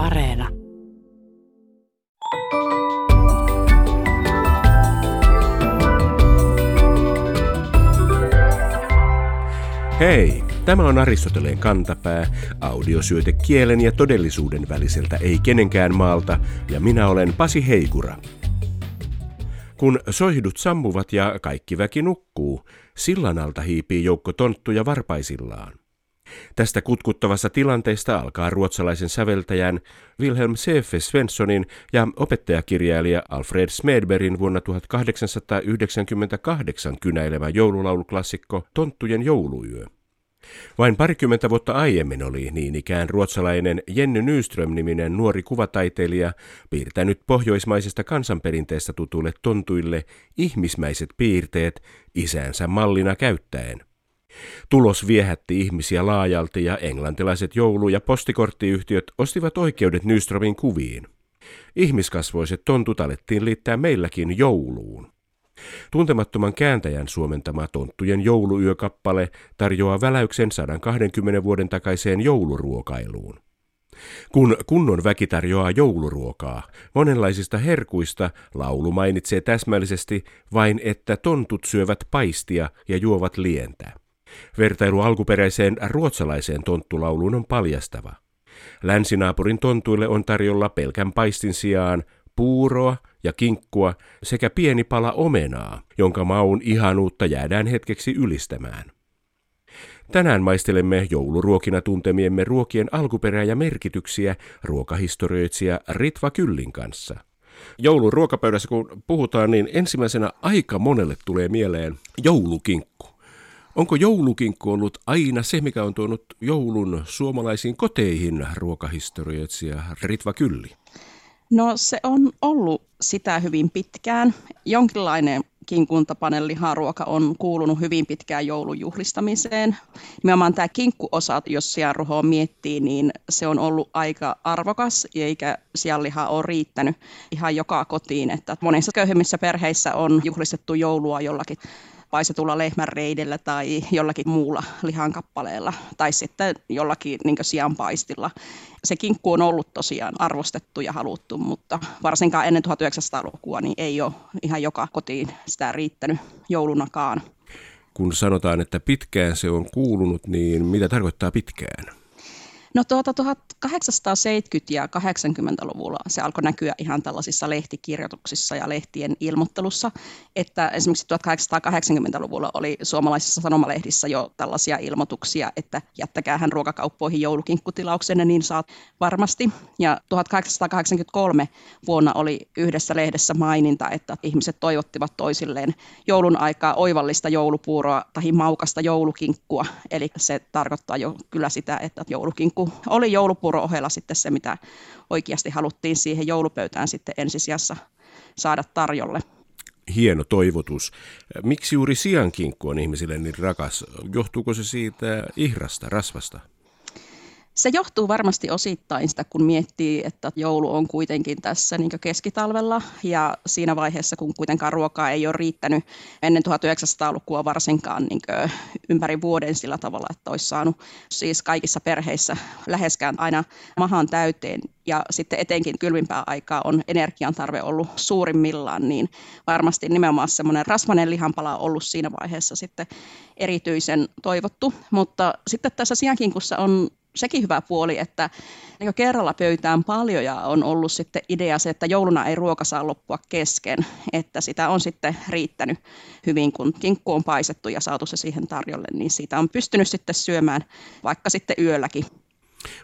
Areena. Hei, tämä on Aristoteleen kantapää, audiosyöte kielen ja todellisuuden väliseltä ei kenenkään maalta, ja minä olen Pasi Heikura. Kun soihdut sammuvat ja kaikki väki nukkuu, sillan alta hiipii joukko tonttuja varpaisillaan. Tästä kutkuttavassa tilanteesta alkaa ruotsalaisen säveltäjän Wilhelm C.F. Svenssonin ja opettajakirjailija Alfred Smedbergin vuonna 1898 kynäilemä joululauluklassikko Tonttujen jouluyö. Vain parikymmentä vuotta aiemmin oli niin ikään ruotsalainen Jenny Nyström-niminen nuori kuvataiteilija piirtänyt pohjoismaisesta kansanperinteestä tutuille tontuille ihmismäiset piirteet isänsä mallina käyttäen. Tulos viehätti ihmisiä laajalti ja englantilaiset joulu- ja postikorttiyhtiöt ostivat oikeudet Nyströmin kuviin. Ihmiskasvoiset tontut alettiin liittää meilläkin jouluun. Tuntemattoman kääntäjän suomentama Tonttujen jouluyökappale tarjoaa väläyksen 120 vuoden takaiseen jouluruokailuun. Kun kunnon väki tarjoaa jouluruokaa, monenlaisista herkuista laulu mainitsee täsmällisesti vain, että tontut syövät paistia ja juovat lientä. Vertailu alkuperäiseen ruotsalaiseen tonttulauluun on paljastava. Länsinaapurin tontuille on tarjolla pelkän paistin sijaan puuroa ja kinkkua sekä pieni pala omenaa, jonka maun ihanuutta jäädään hetkeksi ylistämään. Tänään maistelemme jouluruokina tuntemiemme ruokien alkuperää ja merkityksiä ruokahistorioitsija Ritva Kyllin kanssa. Joulun ruokapöydässä kun puhutaan, niin ensimmäisenä aika monelle tulee mieleen joulukinkku. Onko joulukinkku ollut aina se, mikä on tuonut joulun suomalaisiin koteihin, ruokahistorioitsija Ritva Kylli? No se on ollut sitä hyvin pitkään. Jonkinlainen kinkun tapainen liharuoka on kuulunut hyvin pitkään joulujuhlistamiseen. Nimenomaan tämä kinkkuosa, jos sianruhoa miettii, niin se on ollut aika arvokas, eikä sianliha ole riittänyt ihan joka kotiin. Että monissa köyhemmissä perheissä on juhlistettu joulua jollakin paisetulla lehmänreidellä tai jollakin muulla lihankappaleella tai sitten jollakin niin sianpaistilla. Se kinkku on ollut tosiaan arvostettu ja haluttu, mutta varsinkaan ennen 1900-lukua niin ei ole ihan joka kotiin sitä riittänyt joulunakaan. Kun sanotaan, että pitkään se on kuulunut, niin mitä tarkoittaa pitkään? No tuota 1870- ja 80-luvulla se alkoi näkyä ihan tällaisissa lehtikirjoituksissa ja lehtien ilmoittelussa, että esimerkiksi 1880-luvulla oli suomalaisissa sanomalehdissä jo tällaisia ilmoituksia, että jättäkäähän ruokakauppoihin joulukinkkutilauksen, niin saat varmasti. Ja 1883 vuonna oli yhdessä lehdessä maininta, että ihmiset toivottivat toisilleen joulun aikaa oivallista joulupuuroa tai maukasta joulukinkkua, eli se tarkoittaa jo kyllä sitä, että joulukinkku joulupuku oli joulupuro ohella sitten se, mitä oikeasti haluttiin siihen joulupöytään sitten ensisijassa saada tarjolle. Hieno toivotus. Miksi juuri siankinkku on ihmisille niin rakas? Johtuuko se siitä ihrasta, rasvasta? Se johtuu varmasti osittain sitä, kun miettii, että joulu on kuitenkin tässä niin keskitalvella ja siinä vaiheessa, kun kuitenkaan ruokaa ei ole riittänyt ennen 1900-lukua varsinkaan niin ympäri vuoden sillä tavalla, että olisi saanut siis kaikissa perheissä läheskään aina mahan täyteen ja sitten etenkin kylmimpää aikaa on energian tarve ollut suurimmillaan, niin varmasti nimenomaan semmoinen rasvainen lihanpala on ollut siinä vaiheessa sitten erityisen toivottu. Mutta sitten tässä siankinkussa on sekin hyvä puoli, että niin kerralla pöytään paljon ja on ollut sitten idea se, että jouluna ei ruoka saa loppua kesken, että sitä on sitten riittänyt hyvin, kun kinkku on paisettu ja saatu se siihen tarjolle, niin siitä on pystynyt sitten syömään vaikka sitten yölläkin.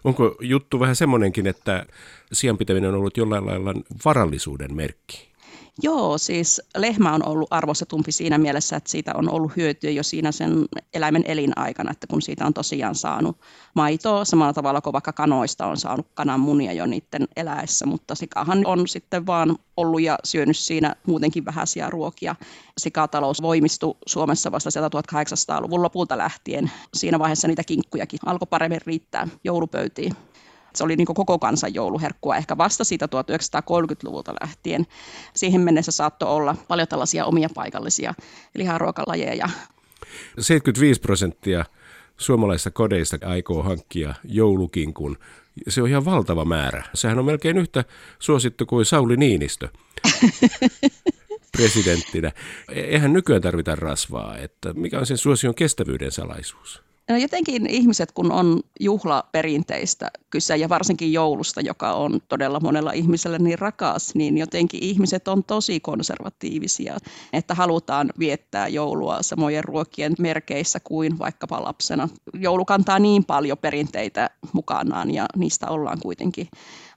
Onko juttu vähän semmoinenkin, että sianpitäminen on ollut jollain lailla varallisuuden merkki? Joo, siis lehmä on ollut arvostetumpi siinä mielessä, että siitä on ollut hyötyä jo siinä sen eläimen elinaikana, että kun siitä on tosiaan saanut maitoa samalla tavalla kuin vaikka kanoista on saanut kananmunia jo niiden eläessä, mutta sikahan on sitten vaan ollut ja syönyt siinä muutenkin vähäisiä ruokia. Sikatalous voimistui Suomessa vasta 1800-luvun lopulta lähtien. Siinä vaiheessa niitä kinkkujakin alkoi paremmin riittää joulupöytiin se oli niin koko kansan jouluherkkua ehkä vasta siitä 1930-luvulta lähtien. Siihen mennessä saattoi olla paljon tällaisia omia paikallisia liharuokalajeja. 75 prosenttia suomalaisista kodeista aikoo hankkia joulukinkun Se on ihan valtava määrä. Sehän on melkein yhtä suosittu kuin Sauli Niinistö presidenttinä. E-, eihän nykyään tarvita rasvaa, että mikä on sen suosion kestävyyden salaisuus? No jotenkin ihmiset, kun on juhlaperinteistä kyse ja varsinkin joulusta, joka on todella monella ihmisellä niin rakas, niin jotenkin ihmiset on tosi konservatiivisia, että halutaan viettää joulua samojen ruokien merkeissä kuin vaikkapa lapsena. Joulu kantaa niin paljon perinteitä mukanaan ja niistä ollaan kuitenkin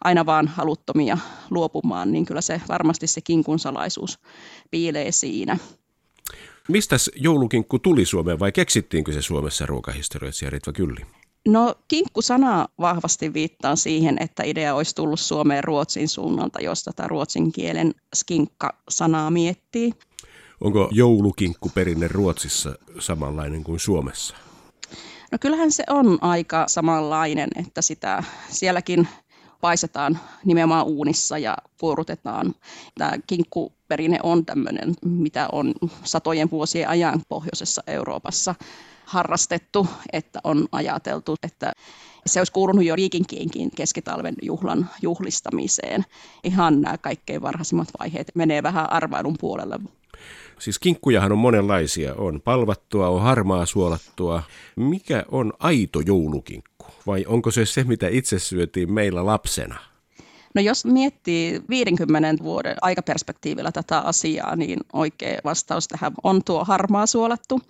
aina vaan haluttomia luopumaan, niin kyllä se varmasti se kinkun salaisuus piilee siinä. Mistä joulukinkku tuli Suomeen vai keksittiinkö se Suomessa ruokahistorioitsija Ritva Kylli? No kinkku-sana vahvasti viittaa siihen, että idea olisi tullut Suomeen Ruotsin suunnalta, jos tätä ruotsin kielen skinkka-sanaa miettii. Onko joulukinkku perinne Ruotsissa samanlainen kuin Suomessa? No kyllähän se on aika samanlainen, että sitä sielläkin paisetaan nimenomaan uunissa ja puorutetaan. Tämä kinkkuperinne on tämmöinen, mitä on satojen vuosien ajan pohjoisessa Euroopassa harrastettu, että on ajateltu, että se olisi kuulunut jo viikinkienkin keskitalven juhlan juhlistamiseen. Ihan nämä kaikkein varhaisimmat vaiheet menee vähän arvailun puolelle. Siis kinkkujahan on monenlaisia. On palvattua, on harmaa suolattua. Mikä on aito joulukinkku? Vai onko se se, mitä itse syötiin meillä lapsena? No jos miettii 50 vuoden aikaperspektiivillä tätä asiaa, niin oikea vastaus tähän on tuo harmaa suolattu.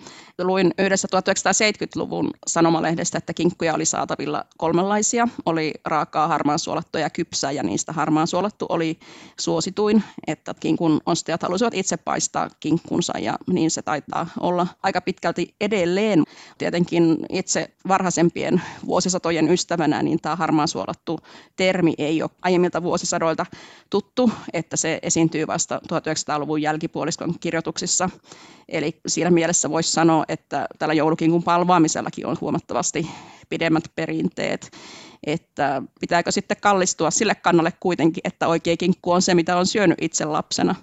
Luin yhdessä 1970-luvun sanomalehdestä, että kinkkuja oli saatavilla kolmenlaisia. Oli raakaa harmaan suolattua ja kypsää ja niistä harmaan suolattu oli suosituin, että kinkun ostajat halusivat itse paistaa kinkkunsa ja niin se taitaa olla aika pitkälti edelleen. Tietenkin itse varhaisempien vuosisatojen ystävänä, niin tämä harmaan suolattu termi ei ole aiemmin aiemmilta vuosisadoilta tuttu, että se esiintyy vasta 1900-luvun jälkipuoliskon kirjoituksissa. Eli siinä mielessä voisi sanoa, että tällä joulukinkun palvaamisellakin on huomattavasti pidemmät perinteet. Että pitääkö sitten kallistua sille kannalle kuitenkin, että oikea kinkku on se, mitä on syönyt itse lapsena.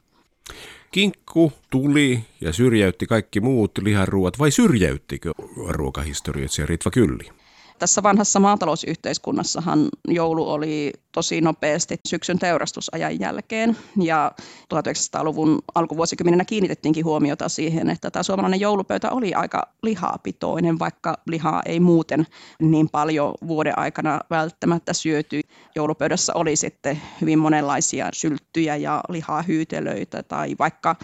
Kinkku tuli ja syrjäytti kaikki muut liharuuat, vai syrjäyttikö ruokahistorioitsija Ritva Kylli? Tässä vanhassa maatalousyhteiskunnassahan joulu oli tosi nopeasti syksyn teurastusajan jälkeen ja 1900-luvun alkuvuosikymmenenä kiinnitettiinkin huomiota siihen, että tämä suomalainen joulupöytä oli aika lihapitoinen, vaikka lihaa ei muuten niin paljon vuoden aikana välttämättä syöty. Joulupöydässä oli sitten hyvin monenlaisia sylttyjä ja lihahyytelöitä tai vaikka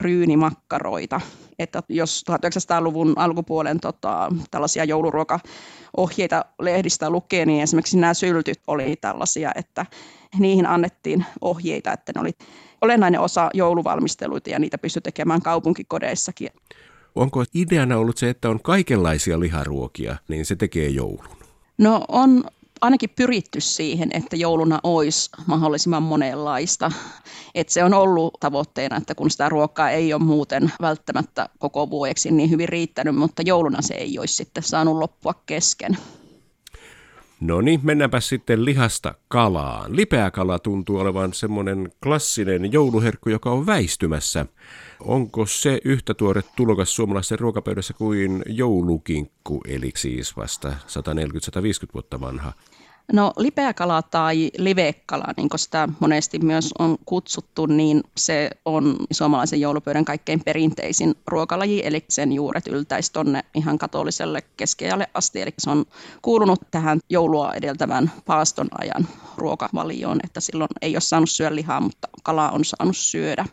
ryynimakkaroita. Että jos 1900-luvun alkupuolen tota, tällaisia jouluruokaohjeita lehdistä lukee, niin esimerkiksi nämä syltyt oli tällaisia, että niihin annettiin ohjeita, että ne oli olennainen osa jouluvalmisteluita ja niitä pystyi tekemään kaupunkikodeissakin. Onko ideana ollut se, että on kaikenlaisia liharuokia, niin se tekee joulun? No on ainakin pyritty siihen, että jouluna olisi mahdollisimman monenlaista. Et se on ollut tavoitteena, että kun sitä ruokaa ei ole muuten välttämättä koko vuodeksi niin hyvin riittänyt, mutta jouluna se ei olisi sitten saanut loppua kesken. No niin, mennäänpä sitten lihasta kalaan. Lipeä kala tuntuu olevan semmoinen klassinen jouluherkku, joka on väistymässä. Onko se yhtä tuore tulokas suomalaisen ruokapöydässä kuin joulukinkku, eli siis vasta 140-150 vuotta vanha? No lipeäkala tai livekala, niin kuin sitä monesti myös on kutsuttu, niin se on suomalaisen joulupöydän kaikkein perinteisin ruokalaji, eli sen juuret yltäisi tuonne ihan katoliselle keskiajalle asti, eli se on kuulunut tähän joulua edeltävän paaston ajan ruokavalioon, että silloin ei ole saanut syödä lihaa, mutta kalaa on saanut syödä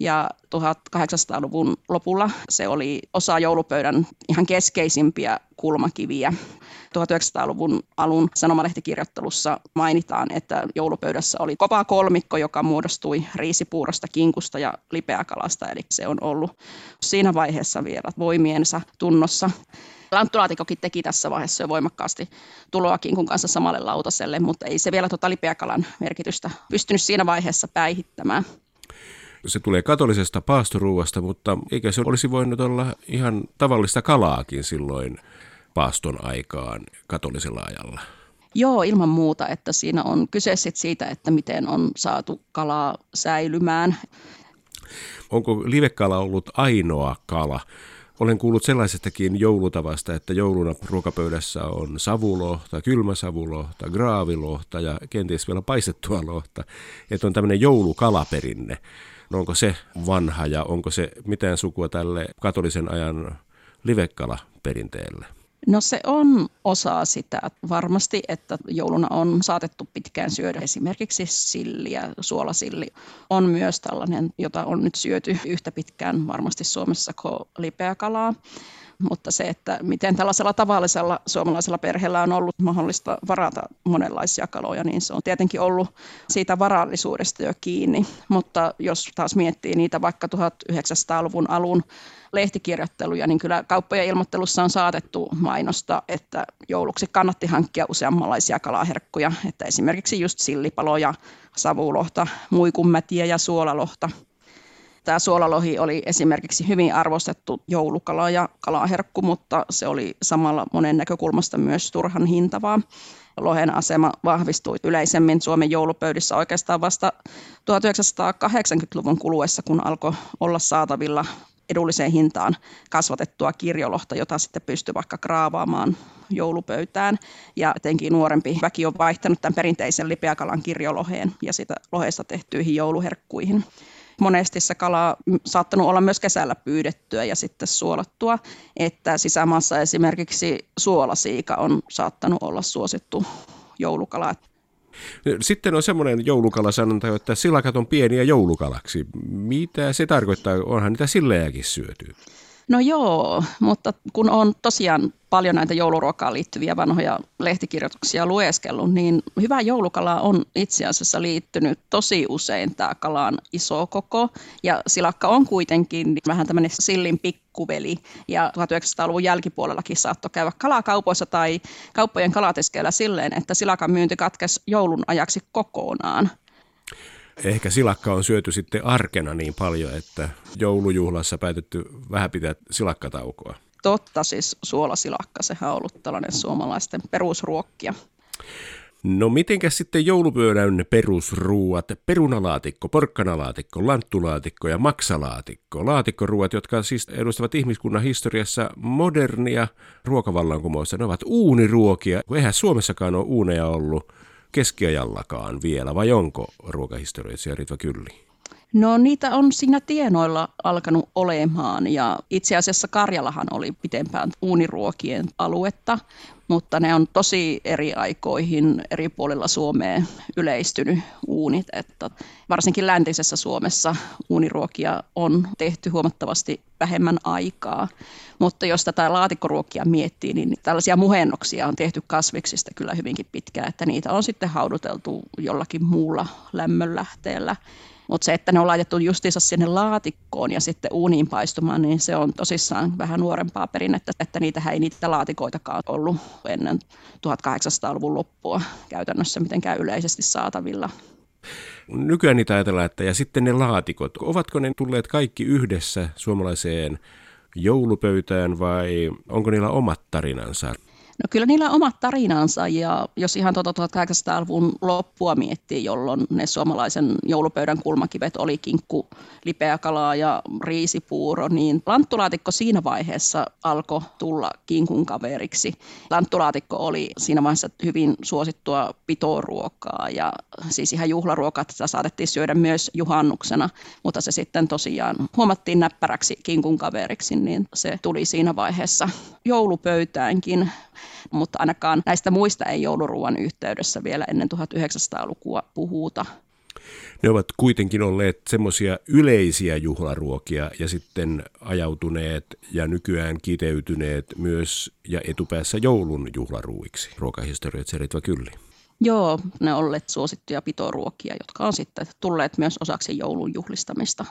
ja 1800-luvun lopulla se oli osa joulupöydän ihan keskeisimpiä kulmakiviä. 1900-luvun alun sanomalehtikirjoittelussa mainitaan, että joulupöydässä oli kopa kolmikko, joka muodostui riisipuurosta, kinkusta ja lipeäkalasta, eli se on ollut siinä vaiheessa vielä voimiensa tunnossa. Lanttulaatikokin teki tässä vaiheessa jo voimakkaasti tuloa kinkun kanssa samalle lautaselle, mutta ei se vielä tuota lipeäkalan merkitystä pystynyt siinä vaiheessa päihittämään se tulee katolisesta paastoruuasta, mutta eikä se olisi voinut olla ihan tavallista kalaakin silloin paaston aikaan katolisella ajalla? Joo, ilman muuta, että siinä on kyse siitä, että miten on saatu kalaa säilymään. Onko livekala ollut ainoa kala Olen kuullut sellaisestakin joulutavasta, että jouluna ruokapöydässä on savulohta, kylmäsavulohta, graavilohta ja kenties vielä paistettua lohta. Että on tämmöinen joulukalaperinne. No onko se vanha ja onko se mitään sukua tälle katolisen ajan livekala-perinteelle? No se on osa sitä varmasti, että jouluna on saatettu pitkään syödä esimerkiksi silliä, suolasilli on myös tällainen, jota on nyt syöty yhtä pitkään varmasti Suomessa kuin lipeäkalaa. Mutta se, että miten tällaisella tavallisella suomalaisella perheellä on ollut mahdollista varata monenlaisia kaloja, niin se on tietenkin ollut siitä varallisuudesta jo kiinni. Mutta jos taas miettii niitä vaikka 1900-luvun alun lehtikirjoitteluja, niin kyllä kauppojen ilmoittelussa on saatettu mainosta, että jouluksi kannatti hankkia useammanlaisia kalaherkkuja, että esimerkiksi just sillipaloja, savulohta, muikunmätiä ja suolalohta. Tämä suolalohi oli esimerkiksi hyvin arvostettu joulukala ja kalaherkku, mutta se oli samalla monen näkökulmasta myös turhan hintavaa. Lohen asema vahvistui yleisemmin Suomen joulupöydissä oikeastaan vasta 1980-luvun kuluessa, kun alkoi olla saatavilla edulliseen hintaan kasvatettua kirjolohta, jota sitten pystyy vaikka kraavaamaan joulupöytään. Ja etenkin nuorempi väki on vaihtanut tämän perinteisen lipeäkalan kirjoloheen ja sitä lohesta tehtyihin jouluherkkuihin. Monesti se kala saattanut olla myös kesällä pyydettyä ja sitten suolattua, että sisämaassa esimerkiksi suolasiika on saattanut olla suosittu joulukala. Sitten on semmoinen joulukalasanonta, että silakat on pieniä joulukalaksi. Mitä se tarkoittaa? Onhan niitä sillejäkin syöty. No joo, mutta kun on tosiaan paljon näitä jouluruokaan liittyviä vanhoja lehtikirjoituksia lueskellut, niin hyvä joulukala on itse asiassa liittynyt tosi usein tämä kalan iso koko. Ja silakka on kuitenkin vähän tämmöinen sillin pikkuveli. Ja 1900-luvun jälkipuolellakin saattoi käydä kalakaupoissa tai kauppojen kalateskeillä silleen, että silakan myynti katkesi joulun ajaksi kokonaan ehkä silakka on syöty sitten arkena niin paljon, että joulujuhlassa päätetty vähän pitää silakkataukoa. Totta, siis suolasilakka, sehän on ollut tällainen suomalaisten perusruokkia. No mitenkäs sitten joulupöydän perusruuat, perunalaatikko, porkkanalaatikko, lanttulaatikko ja maksalaatikko, laatikkoruuat, jotka siis edustavat ihmiskunnan historiassa modernia ruokavallankumousta, ne ovat uuniruokia, eihän Suomessakaan ole uuneja ollut keskiajallakaan vielä, vai onko ruokahistorioitsija Ritva Kylli? No niitä on siinä tienoilla alkanut olemaan ja itse asiassa Karjalahan oli pitempään uuniruokien aluetta, mutta ne on tosi eri aikoihin eri puolilla Suomea yleistynyt uunit, että varsinkin läntisessä Suomessa uuniruokia on tehty huomattavasti vähemmän aikaa. Mutta jos tätä laatikkoruokia miettii, niin tällaisia muhennoksia on tehty kasviksista kyllä hyvinkin pitkään, että niitä on sitten hauduteltu jollakin muulla lämmönlähteellä. Mutta se, että ne on laitettu justiinsa sinne laatikkoon ja sitten uuniin paistumaan, niin se on tosissaan vähän nuorempaa perinnettä, että niitä ei niitä laatikoitakaan ollut ennen 1800-luvun loppua käytännössä mitenkään yleisesti saatavilla. Nykyään niitä ajatellaan, että ja sitten ne laatikot, ovatko ne tulleet kaikki yhdessä suomalaiseen joulupöytään vai onko niillä omat tarinansa? No kyllä niillä on omat tarinansa ja jos ihan tuota 1800-luvun loppua miettii, jolloin ne suomalaisen joulupöydän kulmakivet oli kinkku, lipeäkalaa ja riisipuuro, niin lanttulaatikko siinä vaiheessa alkoi tulla kinkun kaveriksi. Lanttulaatikko oli siinä vaiheessa hyvin suosittua pitoruokaa ja siis ihan juhlaruokaa, sitä saatettiin syödä myös juhannuksena, mutta se sitten tosiaan huomattiin näppäräksi kinkun kaveriksi, niin se tuli siinä vaiheessa joulupöytäänkin mutta ainakaan näistä muista ei jouluruuan yhteydessä vielä ennen 1900-lukua puhuta. Ne ovat kuitenkin olleet semmoisia yleisiä juhlaruokia ja sitten ajautuneet ja nykyään kiteytyneet myös ja etupäässä joulun juhlaruuiksi. Ruokahistoriat Seritva Kylli. Joo, ne olleet suosittuja pitoruokia, jotka on sitten tulleet myös osaksi joulun juhlistamista.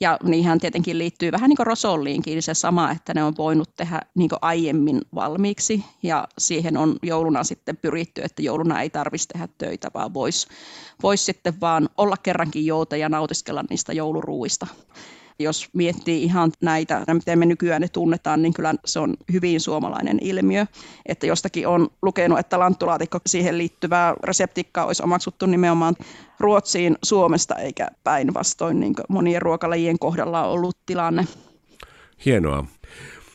Ja niihin tietenkin liittyy vähän niin kuin rosolliinkin se sama, että ne on voinut tehdä niin aiemmin valmiiksi. Ja siihen on jouluna sitten pyritty, että jouluna ei tarvitsisi tehdä töitä, vaan voisi vois sitten vaan olla kerrankin jouta ja nautiskella niistä jouluruuista jos miettii ihan näitä, miten me nykyään ne tunnetaan, niin kyllä se on hyvin suomalainen ilmiö. Että jostakin on lukenut, että lanttulaatikko siihen liittyvää reseptikkaa olisi omaksuttu nimenomaan Ruotsiin Suomesta, eikä päinvastoin niin monien ruokalajien kohdalla on ollut tilanne. Hienoa.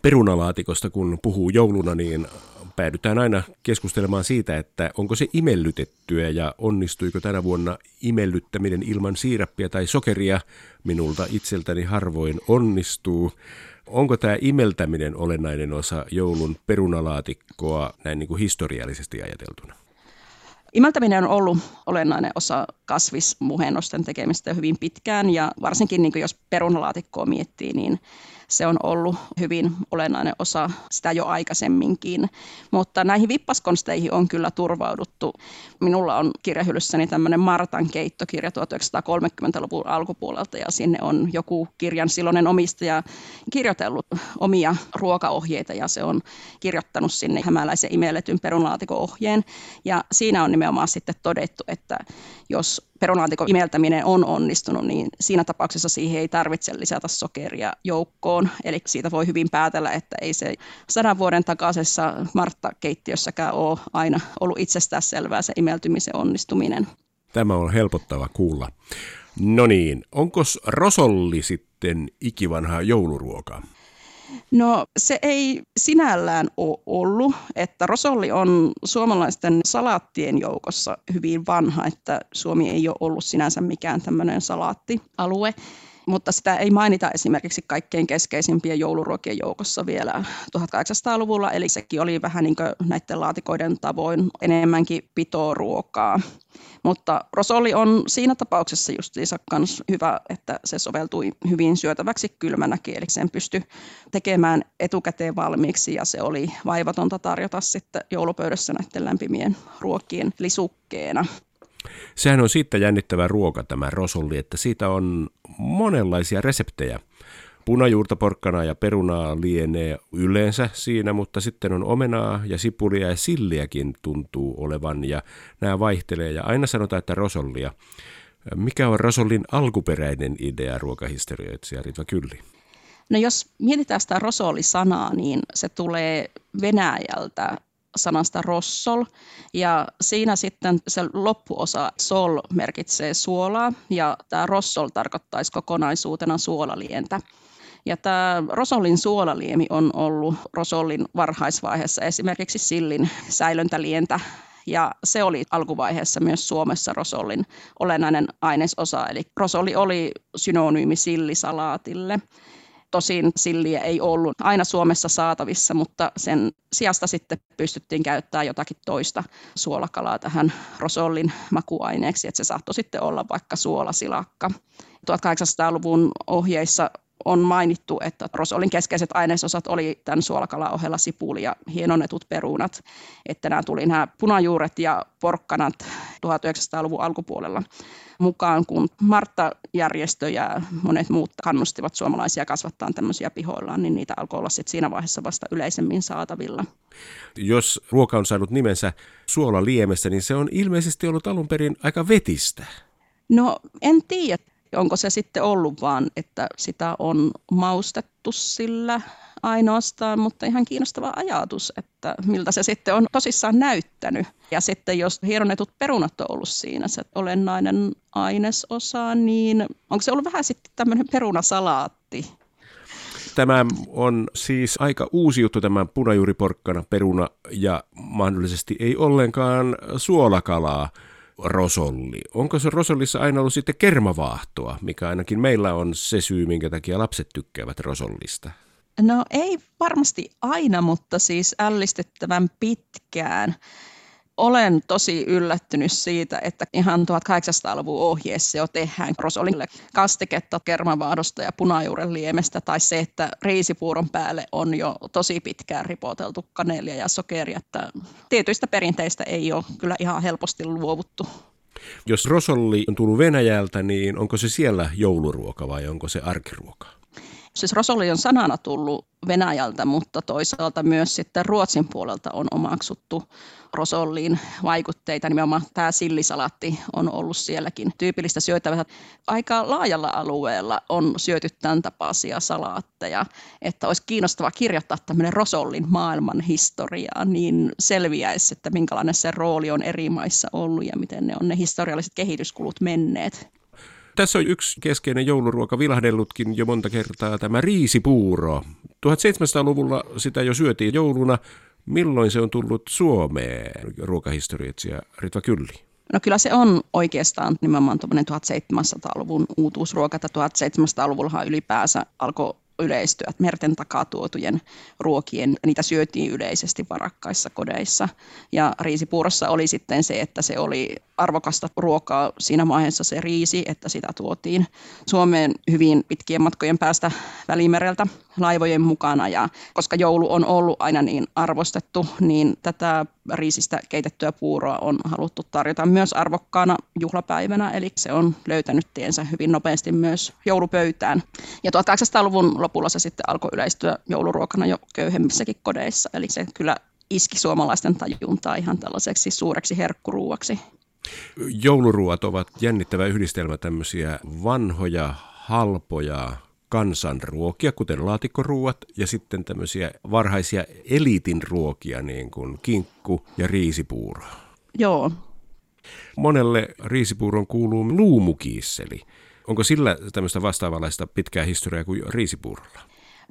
Perunalaatikosta kun puhuu jouluna, niin päädytään aina keskustelemaan siitä, että onko se imellytettyä ja onnistuiko tänä vuonna imellyttäminen ilman siirappia tai sokeria. Minulta itseltäni harvoin onnistuu. Onko tämä imeltäminen olennainen osa joulun perunalaatikkoa näin niin kuin historiallisesti ajateltuna? Imeltäminen on ollut olennainen osa kasvismuhennosten tekemistä hyvin pitkään ja varsinkin niin jos perunalaatikkoa miettii, niin se on ollut hyvin olennainen osa sitä jo aikaisemminkin. Mutta näihin vippaskonsteihin on kyllä turvauduttu. Minulla on kirjahyllyssäni tämmöinen Martan keittokirja 1930-luvun alkupuolelta ja sinne on joku kirjan silloinen omistaja kirjoitellut omia ruokaohjeita ja se on kirjoittanut sinne hämäläisen imelletyn perunalaatikon ohjeen. Ja siinä on nimenomaan sitten todettu, että jos perunalaatikon imeltäminen on onnistunut, niin siinä tapauksessa siihen ei tarvitse lisätä sokeria joukkoon. Eli siitä voi hyvin päätellä, että ei se sadan vuoden takaisessa Martta-keittiössäkään ole aina ollut itsestään selvää se imeltymisen onnistuminen. Tämä on helpottava kuulla. No niin, onko rosolli sitten ikivanhaa jouluruokaa? No se ei sinällään ole ollut, että rosolli on suomalaisten salaattien joukossa hyvin vanha, että Suomi ei ole ollut sinänsä mikään tämmöinen salaattialue mutta sitä ei mainita esimerkiksi kaikkein keskeisimpien jouluruokien joukossa vielä 1800-luvulla, eli sekin oli vähän niin kuin näiden laatikoiden tavoin enemmänkin pitoruokaa. Mutta rosolli on siinä tapauksessa justiinsa myös hyvä, että se soveltui hyvin syötäväksi kylmänäkin, eli sen pystyi tekemään etukäteen valmiiksi ja se oli vaivatonta tarjota sitten joulupöydässä näiden lämpimien ruokien lisukkeena. Sehän on siitä jännittävä ruoka tämä rosolli, että siitä on monenlaisia reseptejä. Punajuurta, porkkana ja perunaa lienee yleensä siinä, mutta sitten on omenaa ja sipulia ja silliäkin tuntuu olevan ja nämä vaihtelee ja aina sanotaan, että rosollia. Mikä on rosollin alkuperäinen idea ruokahistorioitsija Ritva Kylli? No jos mietitään sitä rosolli-sanaa, niin se tulee Venäjältä sanasta rossol. Ja siinä sitten se loppuosa sol merkitsee suolaa ja tämä rossol tarkoittaisi kokonaisuutena suolalientä. Ja tämä rosollin suolaliemi on ollut rosollin varhaisvaiheessa esimerkiksi sillin säilöntälientä ja se oli alkuvaiheessa myös Suomessa rosollin olennainen ainesosa, eli rosolli oli synonyymi sillisalaatille. Tosin silliä ei ollut aina Suomessa saatavissa, mutta sen sijasta sitten pystyttiin käyttämään jotakin toista suolakalaa tähän rosollin makuaineeksi, että se saattoi sitten olla vaikka suolasilakka. 1800-luvun ohjeissa on mainittu, että rosolin keskeiset ainesosat oli tämän suolakalan ohella sipuli ja hienonnetut perunat, että nämä tuli nämä punajuuret ja porkkanat 1900-luvun alkupuolella mukaan, kun Martta-järjestö ja monet muut kannustivat suomalaisia kasvattaa tämmöisiä pihoillaan, niin niitä alkoi olla sitten siinä vaiheessa vasta yleisemmin saatavilla. Jos ruoka on saanut nimensä suolaliemestä, niin se on ilmeisesti ollut alun perin aika vetistä. No en tiedä, onko se sitten ollut vaan, että sitä on maustettu sillä ainoastaan, mutta ihan kiinnostava ajatus, että miltä se sitten on tosissaan näyttänyt. Ja sitten jos hieronnetut perunat on ollut siinä se olennainen ainesosa, niin onko se ollut vähän sitten tämmöinen perunasalaatti? Tämä on siis aika uusi juttu tämä punajuuriporkkana, peruna ja mahdollisesti ei ollenkaan suolakalaa rosolli. Onko se rosollissa aina ollut sitten kermavaahtoa, mikä ainakin meillä on se syy, minkä takia lapset tykkäävät rosollista? No ei varmasti aina, mutta siis ällistettävän pitkään. Olen tosi yllättynyt siitä, että ihan 1800-luvun ohjeessa jo tehdään rosolille kastiketta kermavaadosta ja punajuuren liemestä, tai se, että riisipuuron päälle on jo tosi pitkään ripoteltu kanelia ja sokeria, että tietyistä perinteistä ei ole kyllä ihan helposti luovuttu. Jos rosolli on tullut Venäjältä, niin onko se siellä jouluruoka vai onko se arkiruoka? Siis rosolli on sanana tullut Venäjältä, mutta toisaalta myös sitten Ruotsin puolelta on omaksuttu rosolliin vaikutteita. Nimenomaan tämä sillisalatti on ollut sielläkin tyypillistä syötävää. Aika laajalla alueella on syöty tämän tapaisia salaatteja, että olisi kiinnostava kirjoittaa tämmöinen rosollin maailman historiaa, niin selviäisi, että minkälainen se rooli on eri maissa ollut ja miten ne on ne historialliset kehityskulut menneet. Tässä on yksi keskeinen jouluruoka vilahdellutkin jo monta kertaa, tämä riisipuuro. 1700-luvulla sitä jo syötiin jouluna. Milloin se on tullut Suomeen, ruokahistorioitsija Ritva Kylli? No kyllä se on oikeastaan nimenomaan 1700-luvun uutuusruoka, 1700-luvullahan ylipäänsä alkoi yleistyä. Merten takaa tuotujen ruokien, niitä syötiin yleisesti varakkaissa kodeissa. Ja riisipuurossa oli sitten se, että se oli arvokasta ruokaa siinä vaiheessa se riisi, että sitä tuotiin Suomeen hyvin pitkien matkojen päästä Välimereltä laivojen mukana. Ja koska joulu on ollut aina niin arvostettu, niin tätä riisistä keitettyä puuroa on haluttu tarjota myös arvokkaana juhlapäivänä, eli se on löytänyt tiensä hyvin nopeasti myös joulupöytään. Ja 1800-luvun lopulla se sitten alkoi yleistyä jouluruokana jo köyhemmissäkin kodeissa, eli se kyllä iski suomalaisten tajuntaa ihan tällaiseksi suureksi herkkuruuaksi. Jouluruuat ovat jännittävä yhdistelmä tämmöisiä vanhoja, halpoja kansanruokia, kuten laatikkoruuat, ja sitten tämmöisiä varhaisia eliitin ruokia, niin kuin kinkku ja riisipuuro. Joo. Monelle riisipuuron kuuluu luumukiisseli. Onko sillä tämmöistä vastaavanlaista pitkää historiaa kuin riisipuurolla?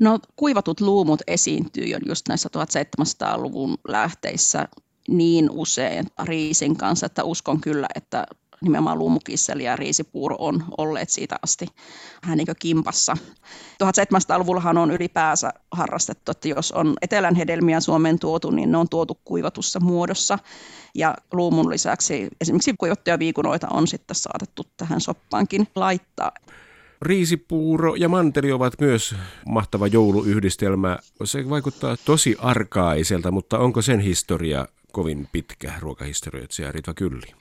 No kuivatut luumut esiintyy jo just näissä 1700-luvun lähteissä niin usein riisin kanssa, että uskon kyllä, että nimenomaan luumukisseli ja riisipuuro on olleet siitä asti vähän niin kimpassa. 1700-luvullahan on ylipäänsä harrastettu, että jos on etelän hedelmiä Suomeen tuotu, niin ne on tuotu kuivatussa muodossa. Ja luumun lisäksi esimerkiksi kuivattuja viikunoita on sitten saatettu tähän soppaankin laittaa. Riisipuuro ja manteli ovat myös mahtava jouluyhdistelmä. Se vaikuttaa tosi arkaiselta, mutta onko sen historia kovin pitkä ruokahistorioitsija Ritva Kylli?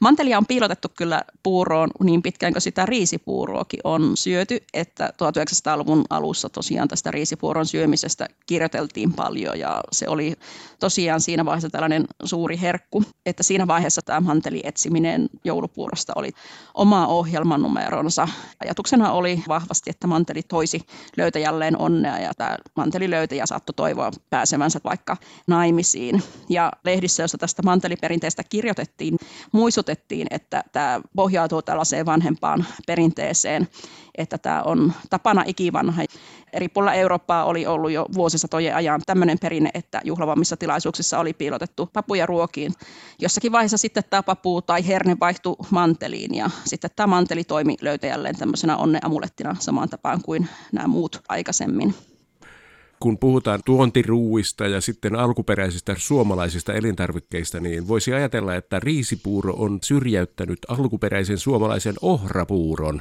Mantelia on piilotettu kyllä puuroon niin pitkään kuin sitä riisipuuroakin on syöty, että 1900-luvun alussa tosiaan tästä riisipuuron syömisestä kirjoiteltiin paljon ja se oli tosiaan siinä vaiheessa tällainen suuri herkku, että siinä vaiheessa tämä manteli etsiminen joulupuurosta oli oma ohjelmanumeronsa. Ajatuksena oli vahvasti, että manteli toisi löytäjälleen onnea ja tämä manteli löytäjä saattoi toivoa pääsevänsä vaikka naimisiin. Ja lehdissä, jossa tästä manteliperinteestä kirjoitettiin, muistutettiin muistutettiin, että tämä pohjautuu tällaiseen vanhempaan perinteeseen, että tämä on tapana ikivanha. Eri puolilla Eurooppaa oli ollut jo vuosisatojen ajan tämmöinen perinne, että juhlavammissa tilaisuuksissa oli piilotettu papuja ruokiin. Jossakin vaiheessa sitten tämä papu tai herne vaihtui manteliin ja sitten tämä manteli toimi löytäjälleen tämmöisenä onneamulettina samaan tapaan kuin nämä muut aikaisemmin kun puhutaan tuontiruuista ja sitten alkuperäisistä suomalaisista elintarvikkeista, niin voisi ajatella, että riisipuuro on syrjäyttänyt alkuperäisen suomalaisen ohrapuuron.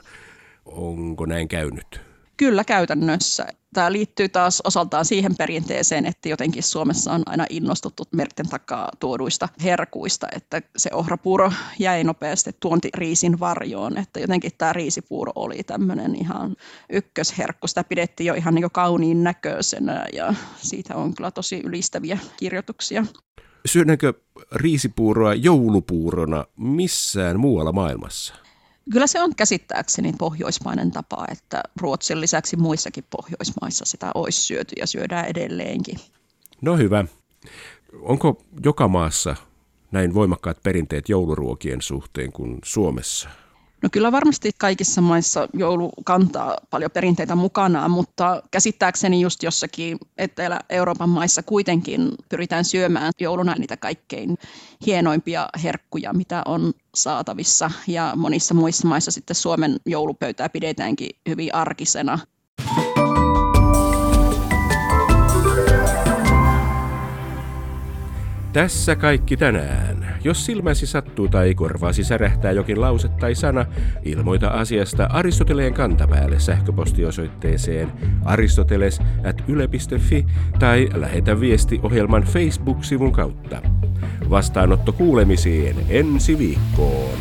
Onko näin käynyt? Kyllä käytännössä. Tämä liittyy taas osaltaan siihen perinteeseen, että jotenkin Suomessa on aina innostuttu merten takaa tuoduista herkuista, että se ohrapuuro jäi nopeasti tuontiriisin varjoon, että jotenkin tämä riisipuuro oli tämmöinen ihan ykkösherkku. Sitä pidettiin jo ihan niin kauniin näköisenä ja siitä on kyllä tosi ylistäviä kirjoituksia. Syödäänkö riisipuuroa joulupuurona missään muualla maailmassa? Kyllä se on käsittääkseni pohjoismainen tapa, että Ruotsin lisäksi muissakin Pohjoismaissa sitä olisi syöty ja syödään edelleenkin. No hyvä. Onko joka maassa näin voimakkaat perinteet jouluruokien suhteen kuin Suomessa? No kyllä varmasti kaikissa maissa joulu kantaa paljon perinteitä mukanaan, mutta käsittääkseni just jossakin Etelä-Euroopan maissa kuitenkin pyritään syömään jouluna niitä kaikkein hienoimpia herkkuja, mitä on saatavissa. Ja monissa muissa maissa sitten Suomen joulupöytää pidetäänkin hyvin arkisena. Tässä kaikki tänään. Jos silmäsi sattuu tai korvaasi särähtää jokin lause tai sana, ilmoita asiasta Aristoteleen kantapäälle sähköpostiosoitteeseen aristoteles.yle.fi tai lähetä viesti ohjelman Facebook-sivun kautta. Vastaanotto kuulemisiin ensi viikkoon.